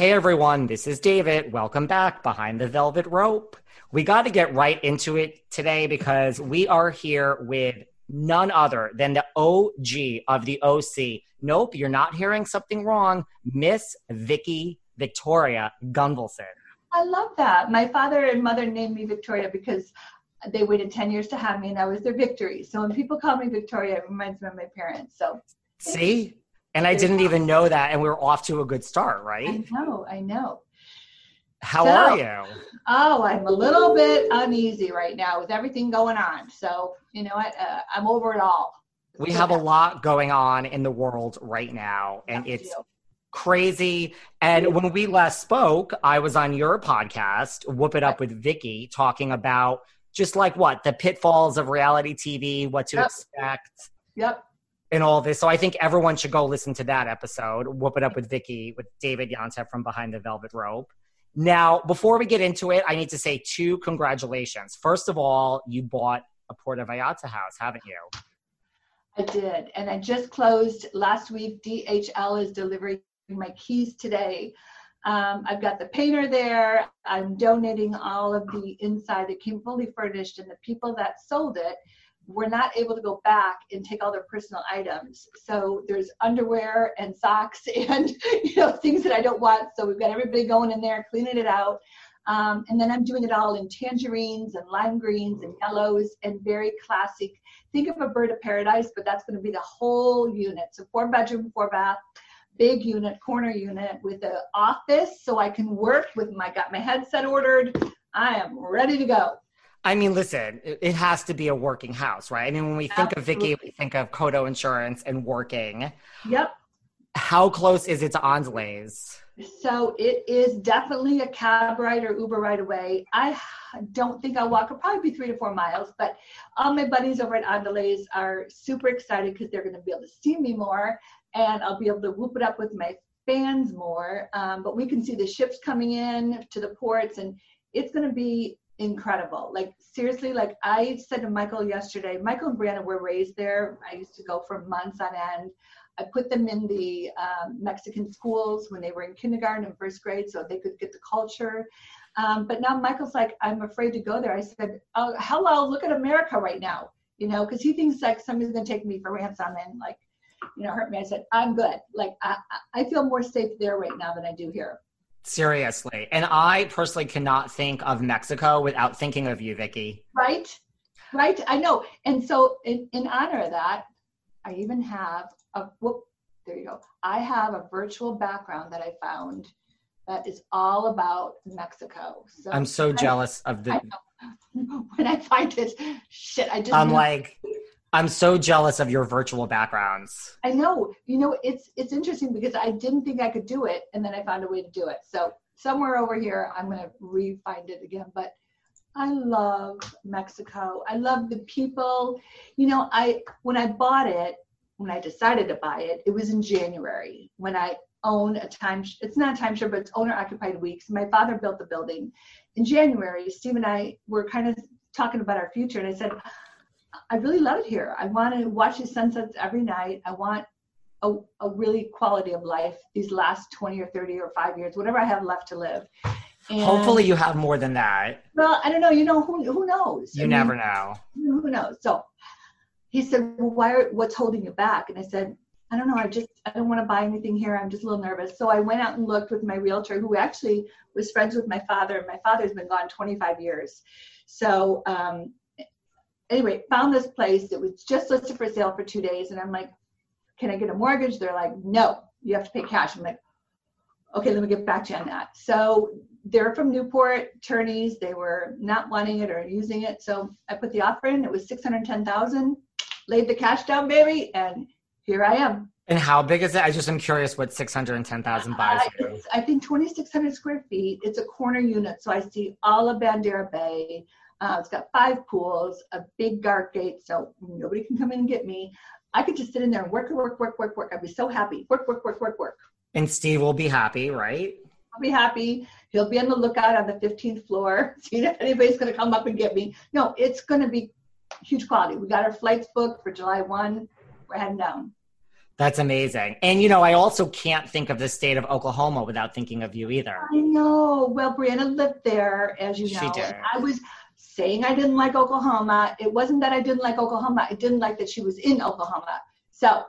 Hey everyone, this is David. Welcome back behind the velvet rope. We got to get right into it today because we are here with none other than the OG of the OC. Nope, you're not hearing something wrong. Miss Vicky Victoria Gunvalson. I love that. My father and mother named me Victoria because they waited 10 years to have me and I was their victory. So when people call me Victoria, it reminds me of my parents. So see, and I didn't even know that, and we were off to a good start, right? I know, I know. How So- are you? Oh, I'm a little bit uneasy right now with everything going on. So, you know what? Uh, I'm over it all. We have a lot going on in the world right now, and it's do. crazy. And when we last spoke, I was on your podcast, Whoop It Up with Vicky, talking about just like what the pitfalls of reality TV, what to Yep. expect, Yep. And all this. So I think everyone should go listen to that episode, Whoop It Up with Vicky, with David Yontef from Behind the Velvet Rope. Now, before we get into it, I need to say two congratulations. First of all, you bought a Puerto Vallarta house, haven't you? I did. And I just closed last week. DHL is delivering my keys today. Um, I've got the painter there. I'm donating all of the inside. It came fully furnished, and the people that sold it were not able to go back and take all their personal items. So there's underwear and socks and you know things that I don't want. So we've got everybody going in there cleaning it out. Um, and then I'm doing it all in tangerines and lime greens and yellows and very classic think of a bird of paradise, but that's going to be the whole unit. So four bedroom, four bath, big unit, corner unit with an office so I can work with my got my headset ordered. I am ready to go. I mean, listen, it it has to be a working house, right? I mean, when we think of Vicky, we think of Coto Insurance and working. Yep. How close is it to Andales? So it is definitely a cab ride or Uber right away. I don't think I'll walk. It'll probably be three to four miles, but all my buddies over at Andales are super excited because they're going to be able to see me more and I'll be able to whoop it up with my fans more. Um, but we can see the ships coming in to the ports and it's going to be incredible. Like seriously, like I said to Michael yesterday, Michael and Brianna were raised there. I used to go for months on end. I put them in the um, Mexican schools when they were in kindergarten and first grade so they could get the culture. Um, but now Michael's like, I'm afraid to go there. I said, oh, hello, look at America right now, you know, because he thinks like somebody's going to take me for ransom and like, you know, hurt me. I said, I'm good. Like, I, I I feel more safe there right now than I do here. Seriously. And I personally cannot think of Mexico without thinking of you, Vicky. Right? Right? I know. And so, in, in honor of that, I even have a whoop. There you go. I have a virtual background that I found that is all about Mexico. So I'm so I- jealous of I the. know. when I find it, shit, I just. I'm like, I'm so jealous of your virtual backgrounds. I know. You know, it's it's interesting because I didn't think I could do it, and then I found a way to do it. So somewhere over here, I'm gonna re-find it again. But I love Mexico. I love the people. You know, I when I bought it, when I decided to buy it, it was in January when I own a time. It's not a timeshare, but it's owner occupied weeks. My father built the building in January. Steve and I were kind of talking about our future, and I said, I really love it here. I want to watch the sunsets every night. I want a, a really quality of life these last 20 or 30 or five years, whatever I have left to live. And, Hopefully, you have more than that. Well, I don't know. You know, who, who knows? You I mean, never know. Who knows? So he said, well, why are, what's holding you back? And I said, I don't know. I just, I don't want to buy anything here. I'm just a little nervous. So I went out and looked with my realtor, who actually was friends with my father. My father's been gone 25 years. So, um, anyway, found this place. It was just listed for sale for two days. And I'm like, can I get a mortgage? They're like, no, you have to pay cash. I'm like, okay, let me get back to you on that. So they're from Newport attorneys. They were not wanting it or using it. So I put the offer in. It was 610,000, laid the cash down, baby. And here I am. And how big is it? I just am curious what 610,000 buys. Uh, I think 2,600 square feet. It's a corner unit. So I see all of Bandera Bay. Uh, it's got five pools, a big guard gate, so nobody can come in and get me. I could just sit in there and work, work, work, work, work. I'd be so happy. Work, work, work, work, work. And Steve will be happy, right? I'll be happy. He'll be on the lookout on the 15th floor, seeing if anybody's going to come up and get me. No, it's going to be huge quality. We got our flights booked for July 1. We're heading down. That's amazing. And, you know, I also can't think of the state of Oklahoma without thinking of you either. I know. Well, Brianna lived there, as you know. She did. I was saying I didn't like Oklahoma. It wasn't that I didn't like Oklahoma. I didn't like that she was in Oklahoma. So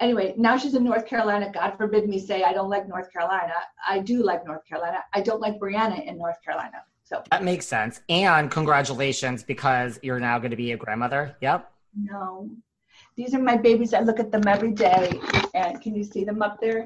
anyway, now she's in North Carolina. God forbid me say I don't like North Carolina. I do like North Carolina. I don't like Brianna in North Carolina. So that makes sense. And congratulations because you're now going to be a grandmother. Yep. No, these are my babies. I look at them every day. And can you see them up there?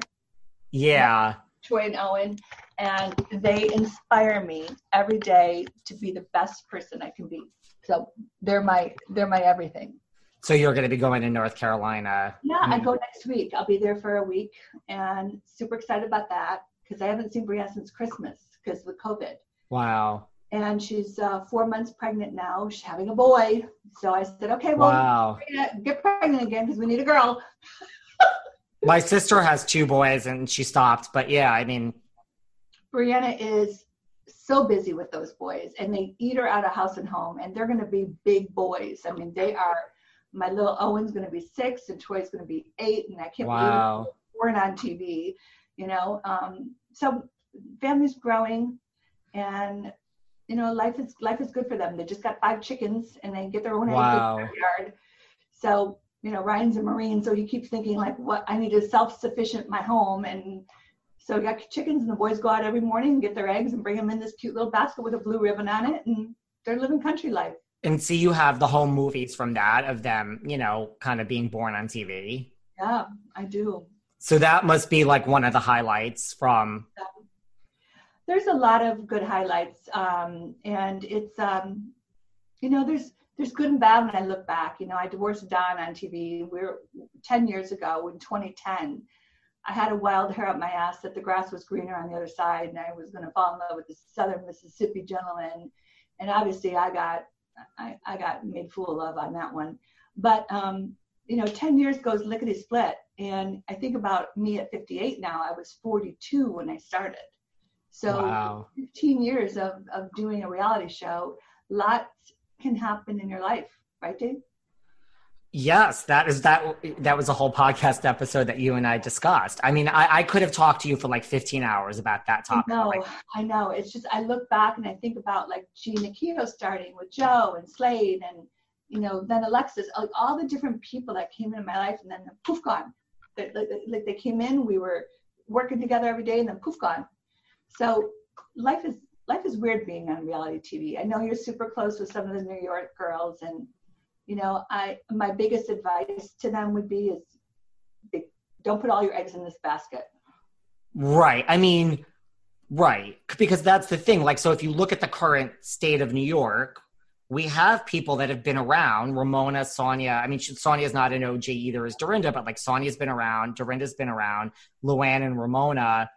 Yeah. Troy and Owen. And they inspire me every day to be the best person I can be. So they're my they're my everything. So you're going to be going to North Carolina. Yeah, I go next week. I'll be there for a week and super excited about that because I haven't seen Brianna since Christmas because of COVID. Wow. And she's uh, four months pregnant now. She's having a boy. So I said, okay, well, wow. get pregnant again because we need a girl. My sister has two boys and she stopped. But yeah, I mean, Brianna is so busy with those boys and they eat her out of house and home and they're going to be big boys. I mean, they are my little Owen's going to be six and Troy's going to be eight, and I can't wow. believe we're on TV. You know, um, so family's growing, and you know, life is life is good for them. They just got five chickens, and they get their own wow. eggs in the yard. So you know, Ryan's a Marine, so he keeps thinking like, what I need is self-sufficient my home, and so we got chickens, and the boys go out every morning and get their eggs and bring them in this cute little basket with a blue ribbon on it, and they're living country life and see you have the home movies from that of them, you know, kind of being born on TV. Yeah, I do. So that must be like one of the highlights from. There's a lot of good highlights, um, and it's um, you know there's there's good and bad when I look back. You know, I divorced Don on TV. We are 10 years ago in 2010. I had a wild hair up my ass that the grass was greener on the other side, and I was going to fall in love with this Southern Mississippi gentleman. And obviously, I got I, I got made fool of on that one. But um, you know, 10 years goes lickety split. And I think about me at 58 now, I was 42 when I started. So wow. 15 years of, of doing a reality show, lots can happen in your life, right, Dave? Yes, that is that. That was a whole podcast episode that you and I discussed. I mean, I, I could have talked to you for like 15 hours about that topic. No, like, I know. It's just I look back and I think about like Jeana Keough starting with Joe and Slade and you know then Alexis, like all the different people that came into my life and then poof gone. Like, like they came in, we were working together every day, and then poof gone. So life is life is weird being on reality TV. I know you're super close with some of the New York girls and you know, I my biggest advice to them would be is don't put all your eggs in this basket. Right. I mean, right. Because that's the thing. Like, so if you look at the current state of New York, we have people that have been around. Ramona, Sonja. I mean, Sonja's not an OG either as Dorinda, but like Sonja's been around. Dorinda's been around. Luann and Ramona.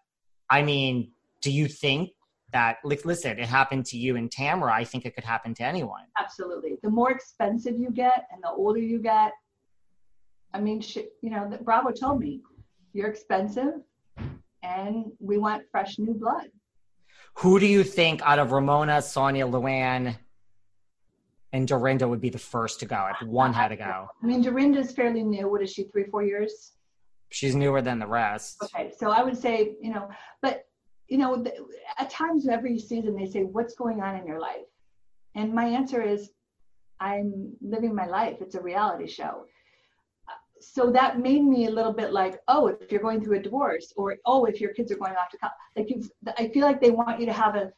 I mean, do you think that listen it happened to you and tamara i think it could happen to anyone. Absolutely. The more expensive you get and the older you get i mean you know bravo told me you're expensive and we want fresh new blood. Who do you think out of ramona sonja luann and dorinda would be the first to go if one had to go? I mean dorinda is fairly new. What is she three four years? She's newer than the rest. Okay so i would say you know but you know, at times every season they say, What's going on in your life? And my answer is, I'm living my life. It's a reality show. So that made me a little bit like, oh, if you're going through a divorce, or oh, if your kids are going off to college, like you, I feel like they want you to have a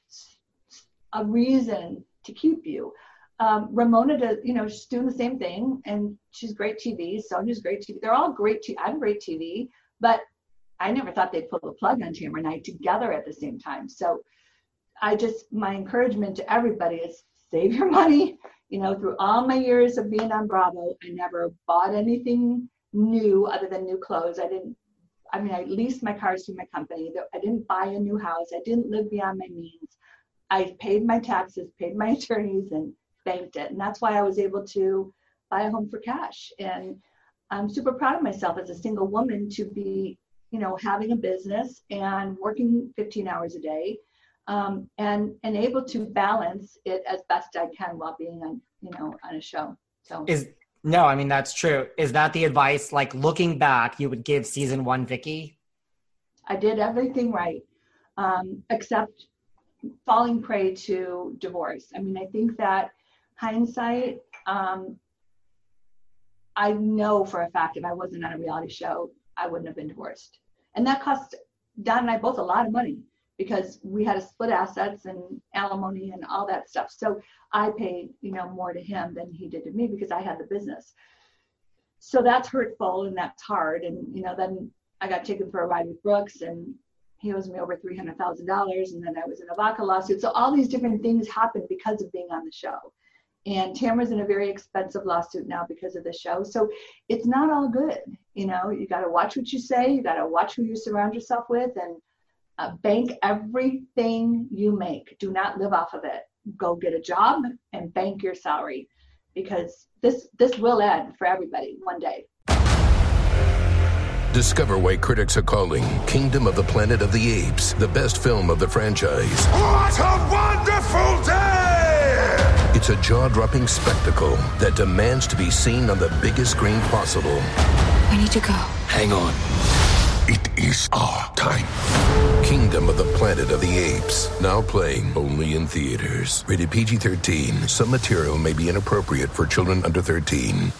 a reason to keep you. Um, Ramona does, you know, she's doing the same thing, and she's great TV. Sonja's great TV. They're all great. TV. I'm great TV, but I never thought they'd pull the plug on Tamara and I together at the same time. So I just my encouragement to everybody is save your money. You know, through all my years of being on Bravo, I never bought anything new other than new clothes. I didn't. I mean, I leased my cars through my company. I didn't buy a new house. I didn't live beyond my means. I paid my taxes, paid my attorneys, and banked it. And that's why I was able to buy a home for cash. And I'm super proud of myself as a single woman to be, you know, having a business and working 15 hours a day um, and and able to balance it as best I can while being on you know on a show. So is no, I mean that's true. Is that the advice? Like looking back, you would give season one Vicki? I did everything right, um, except falling prey to divorce. I mean, I think that hindsight, um, I know for a fact if I wasn't on a reality show, I wouldn't have been divorced. And that cost Don and I both a lot of money because we had to split assets and alimony and all that stuff. So I paid, you know, more to him than he did to me because I had the business. So that's hurtful and that's hard. And, you know, then I got taken for a ride with Brooks and he owes me over $300,000. And then I was in a VACA lawsuit. So all these different things happened because of being on the show. And Tamara's in a very expensive lawsuit now because of the show. So it's not all good. You know, you got to watch what you say, you got to watch who you surround yourself with, and uh, bank everything you make. Do not live off of it. Go get a job and bank your salary because this this will end for everybody one day. Discover why critics are calling Kingdom of the Planet of the Apes the best film of the franchise. What a wonderful day! It's a jaw-dropping spectacle that demands to be seen on the biggest screen possible. We need to go. Hang on. It is our time. Kingdom of the Planet of the Apes. Now playing only in theaters. Rated PG 13. Some material may be inappropriate for children under 13.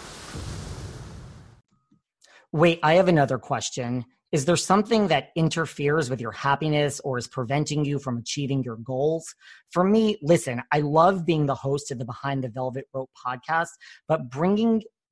Wait, I have another question. Is there something that interferes with your happiness or is preventing you from achieving your goals? For me, listen, I love being the host of the Behind the Velvet Rope podcast, but bringing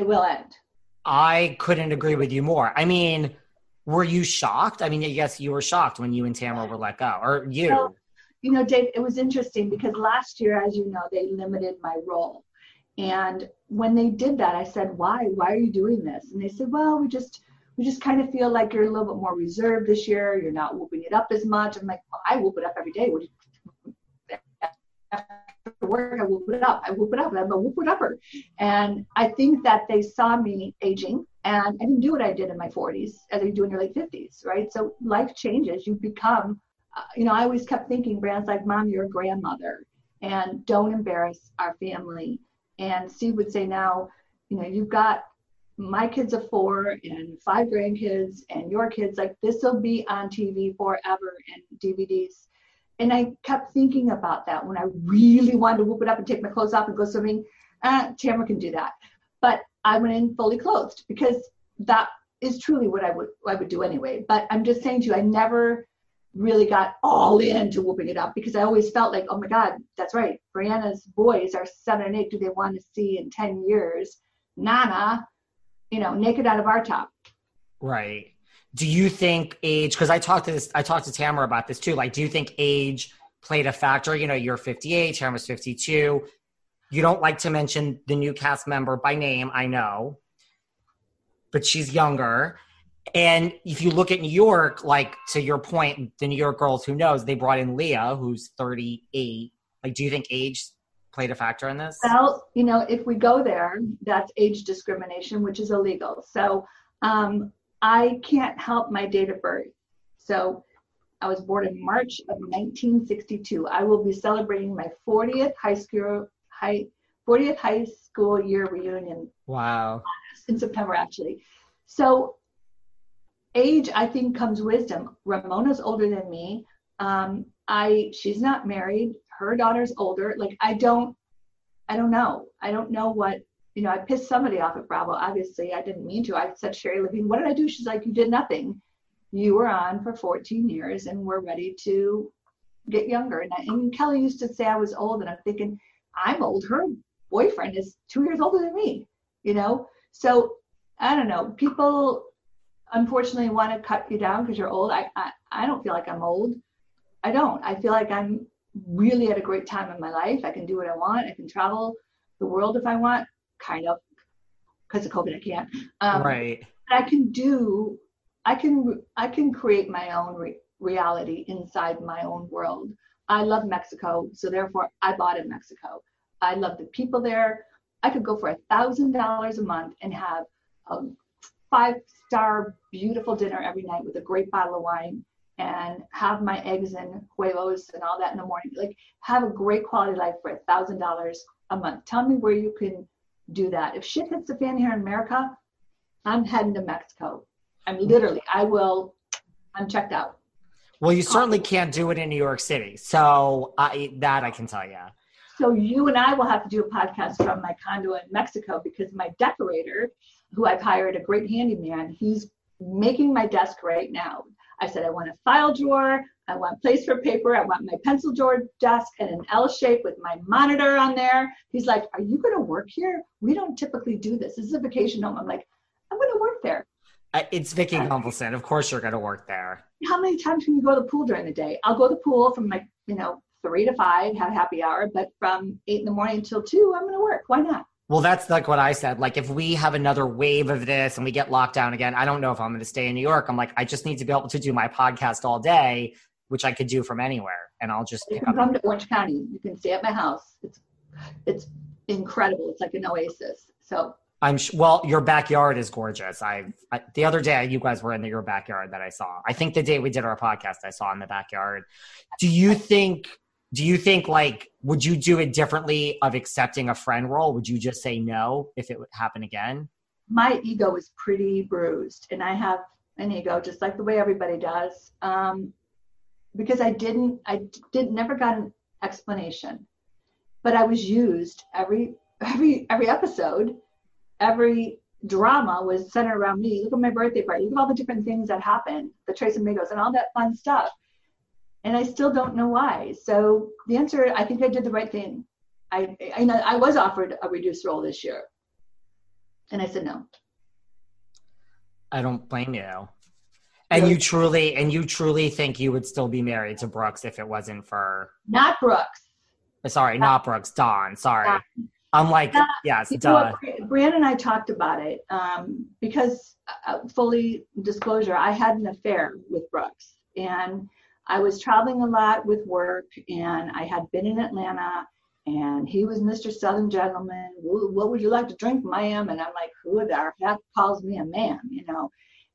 it will end. I couldn't agree with you more. I mean, were you shocked? I mean, yes, you were shocked when you and Tamara were let go, or you. You know, Dave, it was interesting because last year, as you know, they limited my role. And when they did that, I said, why? Why are you doing this? And they said, well, we just, we just kind of feel like you're a little bit more reserved this year. You're not whooping it up as much. I'm like, well, I whoop it up every day. After work, I whoop it up. I whoop it up. I'm a whoop it upper. And I think that they saw me aging and I didn't do what I did in my 40s as I do in your late 50s, right? So life changes. You become, uh, you know, I always kept thinking, Brand's like, Mom, you're a grandmother and don't embarrass our family. And Steve would say now, you know, you've got my kids of four and five grandkids and your kids, like this will be on TV forever and DVDs. And I kept thinking about that when I really wanted to whoop it up and take my clothes off and go swimming. Uh, Tamara can do that. But I went in fully clothed because that is truly what I would I would do anyway. But I'm just saying to you, I never really got all into whooping it up because I always felt like, oh my God, that's right. Brianna's boys are seven and eight. Do they want to see in 10 years Nana, you know, naked out of our top? Right. Do you think age, because I talked to this, I talked to Tamara about this too. Like, do you think age played a factor? You know, you're 58, Tamara's 52. You don't like to mention the new cast member by name, I know, but she's younger. And if you look at New York, like to your point, the New York girls, who knows, they brought in Leah, who's 38. Like, do you think age played a factor in this? Well, you know, if we go there, that's age discrimination, which is illegal. So um, I can't help my date of birth. So I was born in March of 1962. I will be celebrating my 40th high school high 40th high school year reunion. Wow. In September, actually. So, age, I think, comes wisdom. Ramona's older than me. Um, I she's not married. Her daughter's older. Like I don't, I don't know. I don't know what you know. I pissed somebody off at Bravo. Obviously, I didn't mean to. I said, Shari Levine, what did I do? She's like, you did nothing. You were on for 14 years, and we're ready to get younger. And, I, and Kelly used to say I was old, and I'm thinking I'm old. Her boyfriend is two years older than me, you know? So I don't know. People unfortunately want to cut you down because you're old. I, I, I don't feel like I'm old. I don't. I feel like I'm really at a great time in my life. I can do what I want. I can travel the world if I want, kind of, because of COVID I can't. Um, right. I can do. I can. I can create my own re- reality inside my own world. I love Mexico, so therefore I bought in Mexico. I love the people there. I could go for a thousand dollars a month and have a five star beautiful dinner every night with a great bottle of wine and have my eggs and huevos and all that in the morning. Like have a great quality life for a thousand dollars a month. Tell me where you can do that. If shit hits the fan here in America, I'm heading to Mexico. I'm literally, I will, I'm checked out. Well, you certainly can't do it in New York City. So I, that I can tell you. So you and I will have to do a podcast from my condo in Mexico because my decorator, who I've hired, a great handyman, he's making my desk right now. I said I want a file drawer, I want place for paper, I want my pencil drawer desk and an L shape with my monitor on there. He's like, "Are you going to work here? We don't typically do this. This is a vacation home." I'm like, "I'm going to work there." Uh, it's Vicki Gunvalson. Of course, you're going to work there. How many times can you go to the pool during the day? I'll go to the pool from like you know three to five, have a happy hour, but from eight in the morning until two, I'm going to work. Why not? Well, that's like what I said. Like, if we have another wave of this and we get locked down again, I don't know if I'm going to stay in New York. I'm like, I just need to be able to do my podcast all day, which I could do from anywhere, and I'll just you can come to Orange County. You can stay at my house. It's it's incredible. It's like an oasis. So I'm sh- well. Your backyard is gorgeous. I, I, the other day you guys were in the, your backyard that I saw. I think the day we did our podcast, I saw in the backyard. Do you think? Do you think like would you do it differently of accepting a friend role? Would you just say no if it would happen again? My ego is pretty bruised, and I have an ego just like the way everybody does. Um, because I didn't, I did never got an explanation, but I was used every every every episode every drama was centered around me. Look at my birthday party. Look at all the different things that happened, the Tres Amigos and all that fun stuff. And I still don't know why. So the answer, I think I did the right thing. I, I, I was offered a reduced role this year. And I said no. I don't blame you. And you truly, and you truly think you would still be married to Brooks if it wasn't for not Brooks. Sorry, not, Brooks. Don. Sorry. I'm like, uh, yes, duh. Brand and I talked about it um, because, uh, fully disclosure, I had an affair with Brooks, and I was traveling a lot with work, and I had been in Atlanta, and he was Mr. Southern Gentleman. What would you like to drink, ma'am? And I'm like, who the heck calls me a ma'am, you know?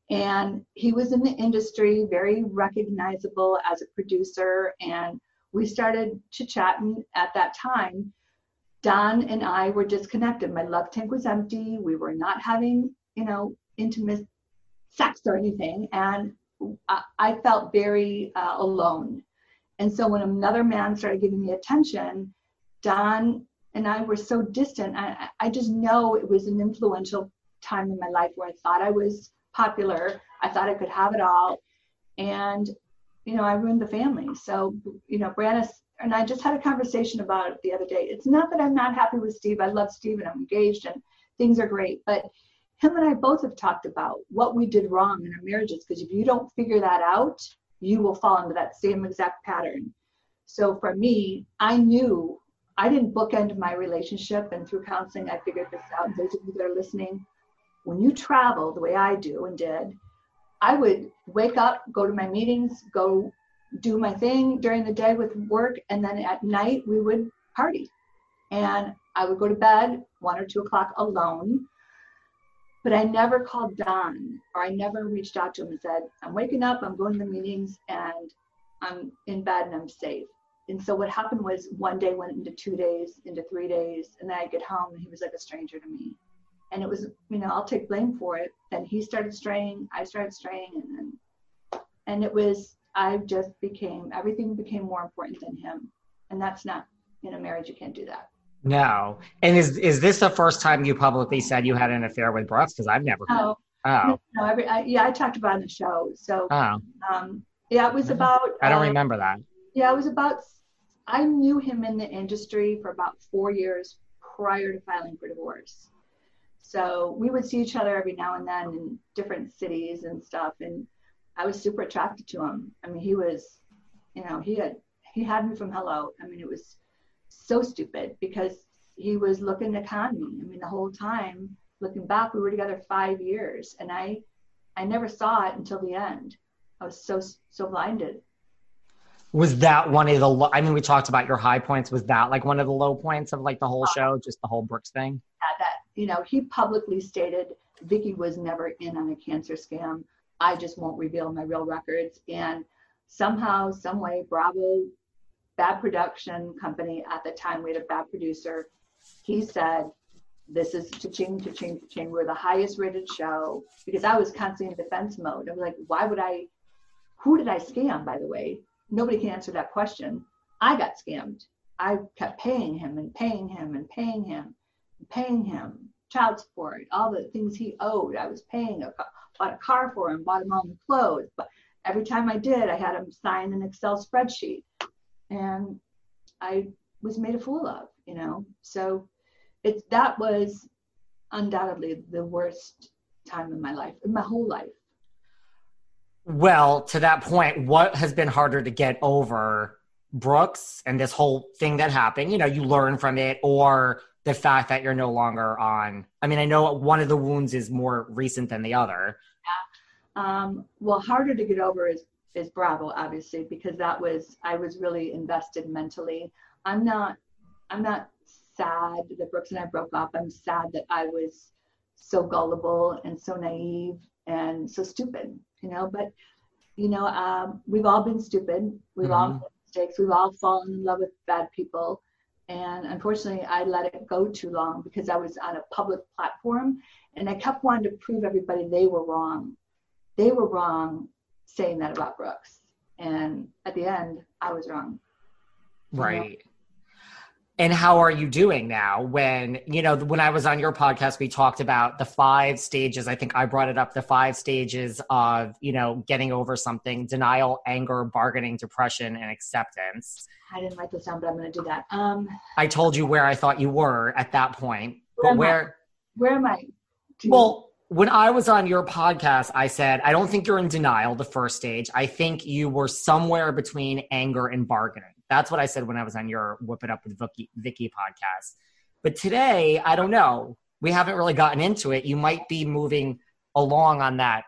And he was in the industry, very recognizable as a producer, and we started chit chatting at that time Don and I were disconnected. My love tank was empty. We were not having, you know, intimate sex or anything. And I, I felt very uh, alone. And so when another man started giving me attention, Don and I were so distant. I, I just know it was an influential time in my life where I thought I was popular. I thought I could have it all. And, you know, I ruined the family. So, you know, Brannis and I just had a conversation about it the other day. It's not that I'm not happy with Steve. I love Steve and I'm engaged and things are great. But him and I both have talked about what we did wrong in our marriages because if you don't figure that out, you will fall into that same exact pattern. So for me, I knew I didn't bookend my relationship, and through counseling, I figured this out. Those of you that are listening, when you travel the way I do and did, I would wake up, go to my meetings, go do my thing during the day with work, and then at night we would party. And I would go to bed one or two o'clock alone. But I never called Don or I never reached out to him and said, I'm waking up, I'm going to the meetings, and I'm in bed and I'm safe. And so what happened was one day went into two days, into three days, and then I get home and he was like a stranger to me. And it was, you know, I'll take blame for it. Then he started straying, I started straying, and then, and it was I just became everything became more important than him, and that's not in a marriage. You can't do that. No. And is is this the first time you publicly said you had an affair with Brooks? Because I've never. Heard. Oh. Oh. No, every, I, yeah, I talked about it in the show. So. Oh. Um, yeah, it was about. I don't uh, remember that. Yeah, it was about. I knew him in the industry for about four years prior to filing for divorce. So we would see each other every now and then in different cities and stuff. And I was super attracted to him. I mean, he was, you know, he had he had me from hello. I mean, it was so stupid because he was looking to con me. I mean, the whole time looking back, we were together five years, and I I never saw it until the end. I was so so blinded. Was that one of the? I mean, we talked about your high points. Was that like one of the low points of like the whole uh, show, just the whole Brooks thing? Yeah, that you know, he publicly stated Vicki was never in on a cancer scam. I just won't reveal my real records. And somehow, some way, Bravo, bad production company at the time, we had a bad producer. He said, this is cha-ching, cha-ching, cha-ching. We're the highest rated show because I was constantly in defense mode. I was like, why would I, who did I scam, by the way? Nobody can answer that question. I got scammed. I kept paying him and paying him and paying him paying him child support, all the things he owed. I was paying a bought a car for him, bought him all the clothes. But every time I did, I had him sign an Excel spreadsheet. And I was made a fool of, you know. So it's that was undoubtedly the worst time in my life, in my whole life. Well, to that point, what has been harder to get over Brooks and this whole thing that happened? You know, you learn from it, or the fact that you're no longer on i mean i know one of the wounds is more recent than the other. Yeah. Um, well harder to get over is is bravo obviously because that was i was really invested mentally. I'm not i'm not sad that brooks and i broke up. I'm sad that i was so gullible and so naive and so stupid you know but you know um, we've all been stupid. We've mm-hmm. all made mistakes. We've all fallen in love with bad people and unfortunately, I let it go too long because I was on a public platform and I kept wanting to prove everybody they were wrong. They were wrong saying that about Brooks. And at the end, I was wrong. Right. You know? And how are you doing now when you know when i was on your podcast we talked about the five stages i think i brought it up the five stages of you know getting over something denial anger bargaining depression and acceptance i didn't write this down but i'm going to do that um i told you where i thought you were at that point where but where I? where am i well when I was on your podcast, I said, I don't think you're in denial, the first stage. I think you were somewhere between anger and bargaining. That's what I said when I was on your Whoop It Up with Vicky, Vicki podcast. But today, I don't know. We haven't really gotten into it. You might be moving along on that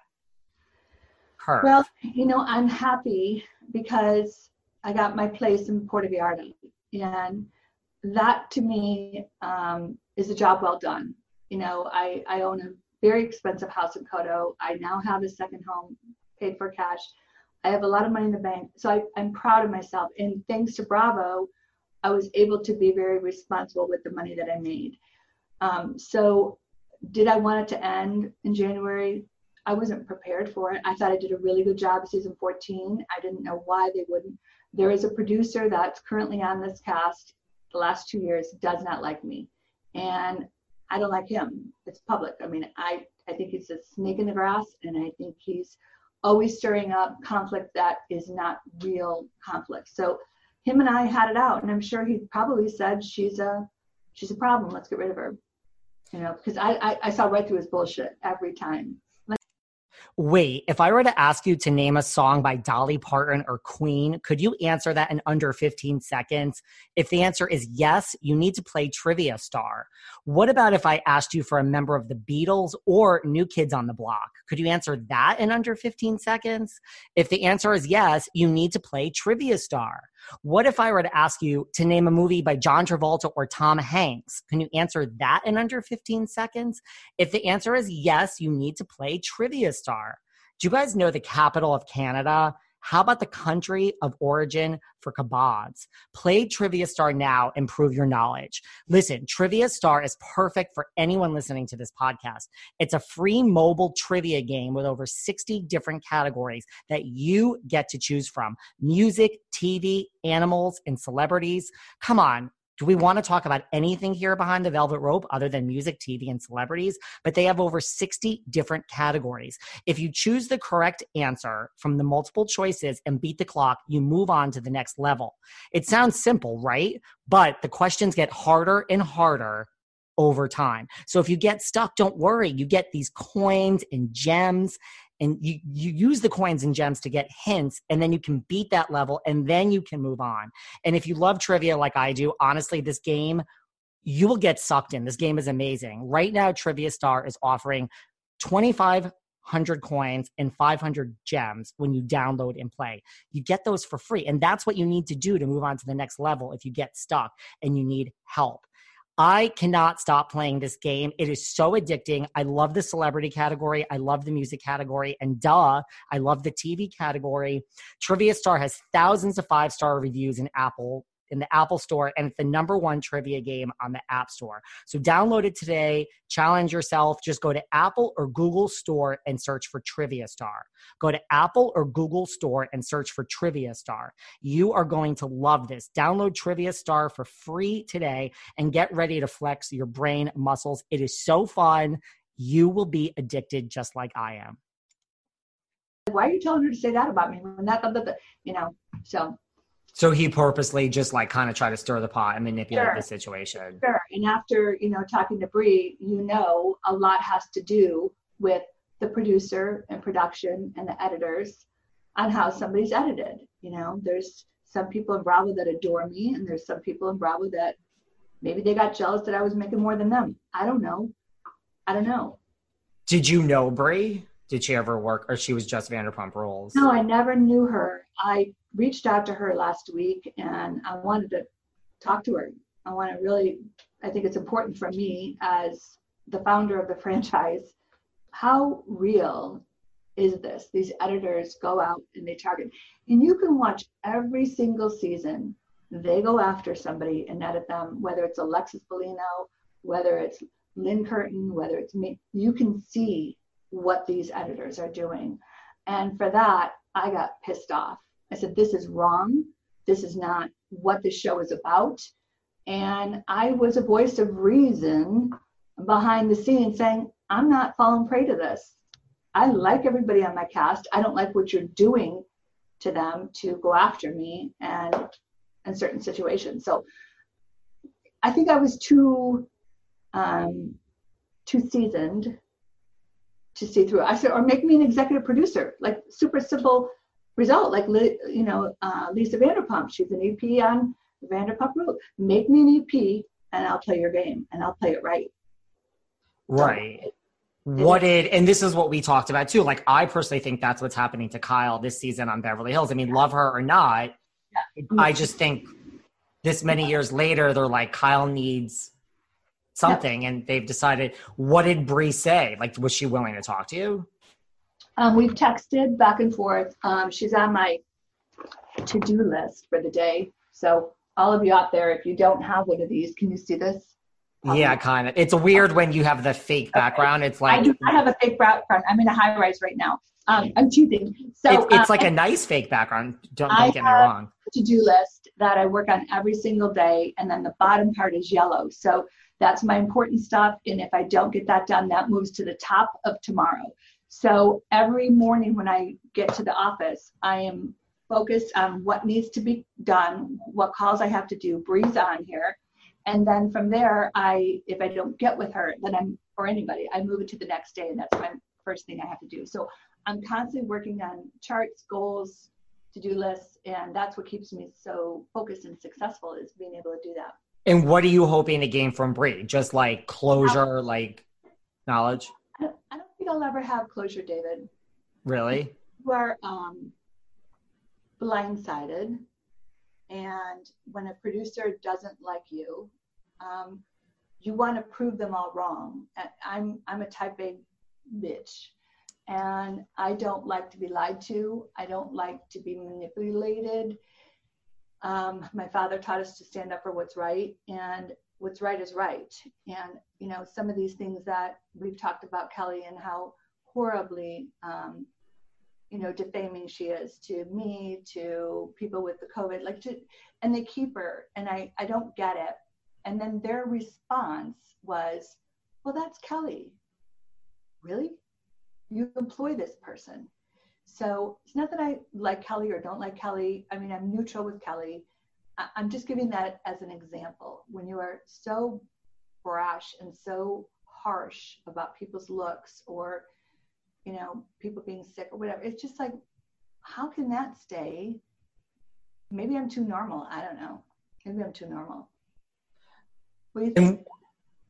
curve. Well, you know, I'm happy because I got my place in Puerto Vallarta. And that to me um, is a job well done. You know, I, I own a very expensive house in Coto. I now have a second home paid for cash. I have a lot of money in the bank. So I, I'm proud of myself. And thanks to Bravo, I was able to be very responsible with the money that I made. Um, so did I want it to end in January? I wasn't prepared for it. I thought I did a really good job season 14. I didn't know why they wouldn't. There is a producer that's currently on this cast the last two years does not like me. And I don't like him. It's public. I mean, I, I think he's a snake in the grass and I think he's always stirring up conflict that is not real conflict. So him and I had it out and I'm sure he probably said she's a she's a problem. Let's get rid of her. You know, because I, I, I saw right through his bullshit every time. Wait, if I were to ask you to name a song by Dolly Parton or Queen, could you answer that in under 15 seconds? If the answer is yes, you need to play Trivia Star. What about if I asked you for a member of the Beatles or New Kids on the Block? Could you answer that in under 15 seconds? If the answer is yes, you need to play Trivia Star. What if I were to ask you to name a movie by John Travolta or Tom Hanks? Can you answer that in under 15 seconds? If the answer is yes, you need to play Trivia Star. Do you guys know the capital of Canada? How about the country of origin for kebabs? Play Trivia Star now, improve your knowledge. Listen, Trivia Star is perfect for anyone listening to this podcast. It's a free mobile trivia game with over 60 different categories that you get to choose from music, TV, animals, and celebrities. Come on, do we want to talk about anything here behind the velvet rope other than music, TV, and celebrities? But they have over 60 different categories. If you choose the correct answer from the multiple choices and beat the clock, you move on to the next level. It sounds simple, right? But the questions get harder and harder over time. So if you get stuck, don't worry. You get these coins and gems and you, you use the coins and gems to get hints and then you can beat that level and then you can move on. And if you love trivia like i do honestly this game you will get sucked in. This game is amazing. Right now trivia star is offering 2500 coins and 500 gems when you download and play. You get those for free and that's what you need to do to move on to the next level if you get stuck and you need help I cannot stop playing this game. It is so addicting. I love the celebrity category. I love the music category. And duh, I love the TV category. Trivia Star has thousands of five star reviews in Apple in the Apple Store, and it's the number one trivia game on the App Store. So download it today. Challenge yourself. Just go to Apple or Google Store and search for Trivia Star. Go to Apple or Google Store and search for Trivia Star. You are going to love this. Download Trivia Star for free today and get ready to flex your brain muscles. It is so fun. You will be addicted just like I am. Why are you telling her to say that about me? When that, you know, so so he purposely just like kind of tried to stir the pot and manipulate sure. the situation. Sure. And after, you know, talking to Brie, you know a lot has to do with the producer and production and the editors on how somebody's edited. You know, there's some people in Bravo that adore me, and there's some people in Bravo that maybe they got jealous that I was making more than them. I don't know. I don't know. Did you know Brie? Did she ever work, or she was just Vanderpump Rules? No, I never knew her. I reached out to her last week, and I wanted to talk to her. I want to really. I think it's important for me as the founder of the franchise. How real is this? These editors go out and they target, and you can watch every single season. They go after somebody and edit them, whether it's Alexis Bellino, whether it's Lynne Curtin, whether it's me. You can see what these editors are doing. And for that, I got pissed off. I said, This is wrong. This is not what the show is about. And I was a voice of reason behind the scenes saying, I'm not falling prey to this. I like everybody on my cast. I don't like what you're doing to them to go after me and in certain situations. So I think I was too um, too seasoned to see through. I said, or make me an executive producer, like super simple result, like you know uh, Lisa Vanderpump. She's an EP on Vanderpump Rules. Make me an EP and I'll play your game and I'll play it right. Right. what did and this is what we talked about too. Like I personally think that's what's happening to Kyle this season on Beverly Hills. I mean, love her or not, yeah. I just think this many years later, they're like Kyle needs something, and they've decided. What did Bri say? Like, was she willing to talk to you? Um, we've texted back and forth. Um, she's on my to-do list for the day. So all of you out there, if you don't have one of these, can you see this? Yeah, kind of. It's weird when you have the fake background. It's like I do not have a fake background. I'm in a high rise right now. Um, I'm choosing. So it's, it's um, like a nice fake background. Don't, don't get me wrong. To-do list that I work on every single day, and then the bottom part is yellow. So that's my important stuff. And if I don't get that done, that moves to the top of tomorrow. So every morning when I get to the office, I am focused on what needs to be done, what calls I have to do, breathe on here. And then from there, I if I don't get with her, then I'm or anybody, I move it to the next day, and that's my first thing I have to do. So I'm constantly working on charts, goals, to-do lists, and that's what keeps me so focused and successful is being able to do that. And what are you hoping to gain from Bri? Just like closure, like knowledge? I don't, I don't think I'll ever have closure, David. Really? You are um, blindsided and when a producer doesn't like you um, you want to prove them all wrong i'm i'm a type a bitch and i don't like to be lied to i don't like to be manipulated um, my father taught us to stand up for what's right and what's right is right. And you know some of these things that we've talked about kelly and how horribly um, you know defaming she is to me to people with the covid like to and they keep her and i i don't get it. And then their response was well that's kelly. Really? You employ this person so it's not that i like kelly or don't like kelly i mean i'm neutral with kelly i'm just giving that as an example when you are so brash and so harsh about people's looks or you know, people being sick or whatever. It's just like, how can that stay? Maybe I'm too normal. I don't know. Maybe I'm too normal. What do you think?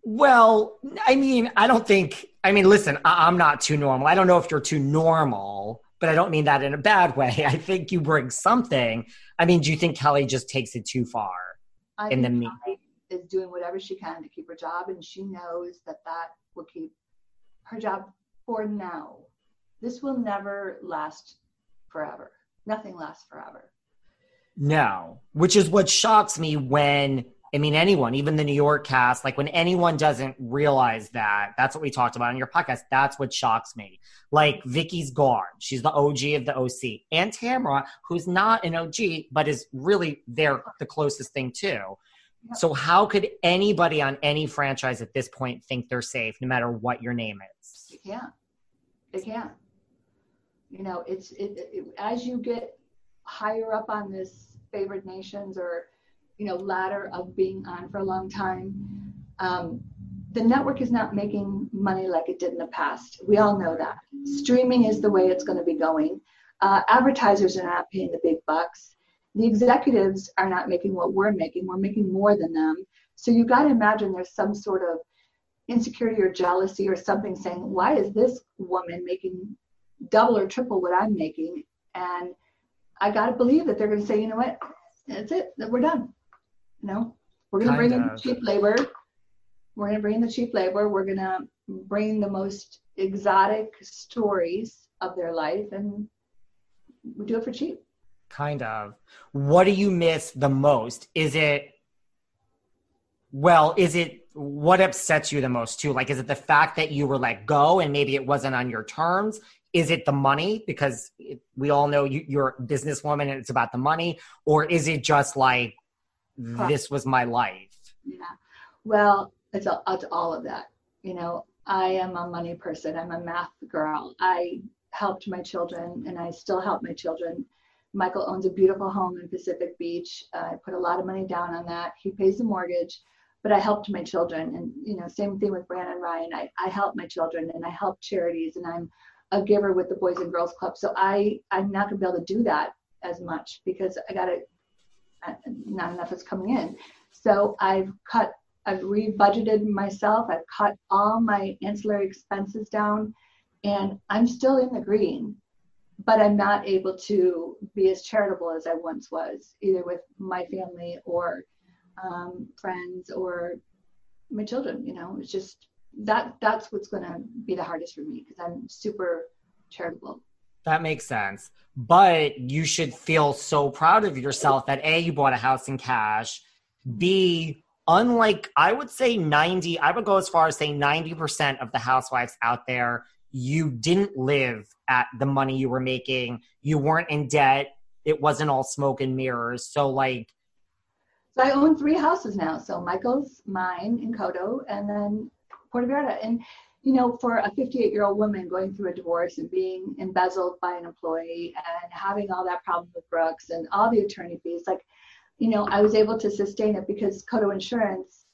Well, I mean, I don't think, I mean, listen, I'm not too normal. I don't know if you're too normal, but I don't mean that in a bad way. I think you bring something. I mean, do you think Kelly just takes it too far? I in the mean, is doing whatever she can to keep her job, and she knows that that will keep her job for now. This will never last forever. Nothing lasts forever. No, which is what shocks me when I mean anyone, even the New York cast, like when anyone doesn't realize that, that's what we talked about on your podcast. That's what shocks me. Like Vicki's gone. She's the OG of the OC. And Tamra, who's not an OG, but is really there the closest thing too. So how could anybody on any franchise at this point think they're safe, no matter what your name is? They can't. They can't you know it's it, it, as you get higher up on this favored nations or you know ladder of being on for a long time. Um, the network is not making money like it did in the past. We all know that. Streaming is the way it's going to be going. Uh, advertisers are not paying the big bucks. The executives are not making what we're making. We're making more than them. So you got to imagine there's some sort of insecurity or jealousy or something saying why is this woman making double or triple what I'm making. And I got to believe that they're going to say, you know what, that's it, we're done. Know, we're going to bring in cheap labor. We're going to bring in the cheap labor. We're going to bring the most exotic stories of their life and we do it for cheap. Kind of. What do you miss the most? Is it, well, is it what upsets you the most too? Like, is it the fact that you were let go and maybe it wasn't on your terms? is it the money because it, we all know you, you're a businesswoman and it's about the money or is it just like this was my life. Yeah. Well it's, a, it's all of that. You know i am a money person. I'm a math girl. I helped my children and i still help my children. Michael owns a beautiful home in pacific beach. I put a lot of money down on that. He pays the mortgage but I helped my children. And, you know, same thing with Brandon Ryan. I, I help my children and I help charities and I'm a giver with the Boys and Girls Club. So I I'm not gonna be able to do that as much because I gotta uh, not enough is coming in. So I've cut I've re-budgeted myself. I've cut all my ancillary expenses down, and I'm still in the green. But I'm not able to be as charitable as I once was, either with my family or um, friends or my children. You know, it's just that that's what's going to be the hardest for me because I'm super charitable. That makes sense. But you should feel so proud of yourself that A, you bought a house in cash. B, unlike, I would say 90, I would go as far as saying 90% of the housewives out there, you didn't live at the money you were making. You weren't in debt. It wasn't all smoke and mirrors. So, like, so I own three houses now. So Michael's, mine in Coto, and then Puerto Vallarta. And you know, for a 58 year old woman going through a divorce and being embezzled by an employee and having all that problem with Brooks and all the attorney fees, like, you know, I was able to sustain it because Coto Insurance,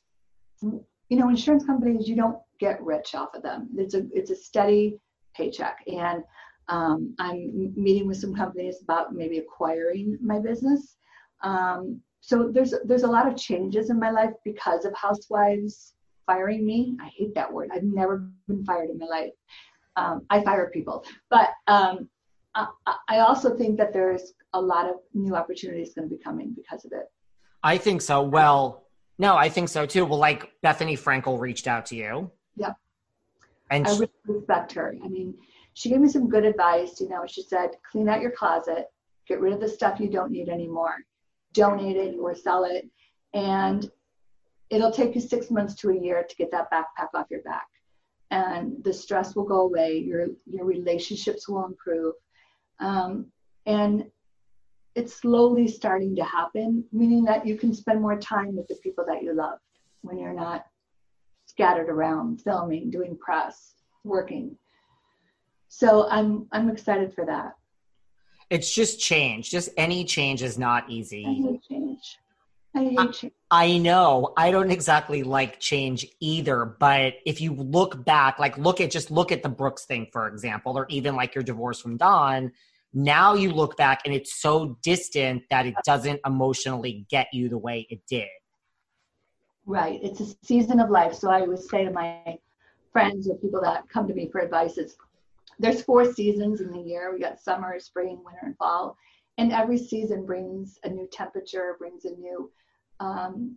you know, insurance companies, you don't get rich off of them. It's a it's a steady paycheck, and um, I'm meeting with some companies about maybe acquiring my business. Um, so there's there's a lot of changes in my life because of housewives firing me. I hate that word. I've never been fired in my life. Um, I fire people, but um, I, I, also think that there's a lot of new opportunities going to be coming because of it. I think so. Well, no, I think so too. Well, like Bethenny Frankel reached out to you. Yeah. And I really respect her. I mean, she gave me some good advice. You know, she said, clean out your closet, get rid of the stuff you don't need anymore, donate it or sell it, and it'll take you six months to a year to get that backpack off your back. And the stress will go away. Your your relationships will improve. Um, and it's slowly starting to happen meaning that you can spend more time with the people that you love when you're not scattered around filming doing press working. So i'm i'm excited for that. It's just change. Just any change is not easy. I hate change. I hate change I know. I don't exactly like change either, but if you look back, like look at just look at the Brooks thing, for example, or even like your divorce from Donn, now you look back and it's so distant that it doesn't emotionally get you the way it did. Right. It's a season of life. So I always say to my friends or people that come to me for advice, it's there's four seasons in the year. We got summer, spring, winter, and fall. And every season brings a new temperature, brings a new um,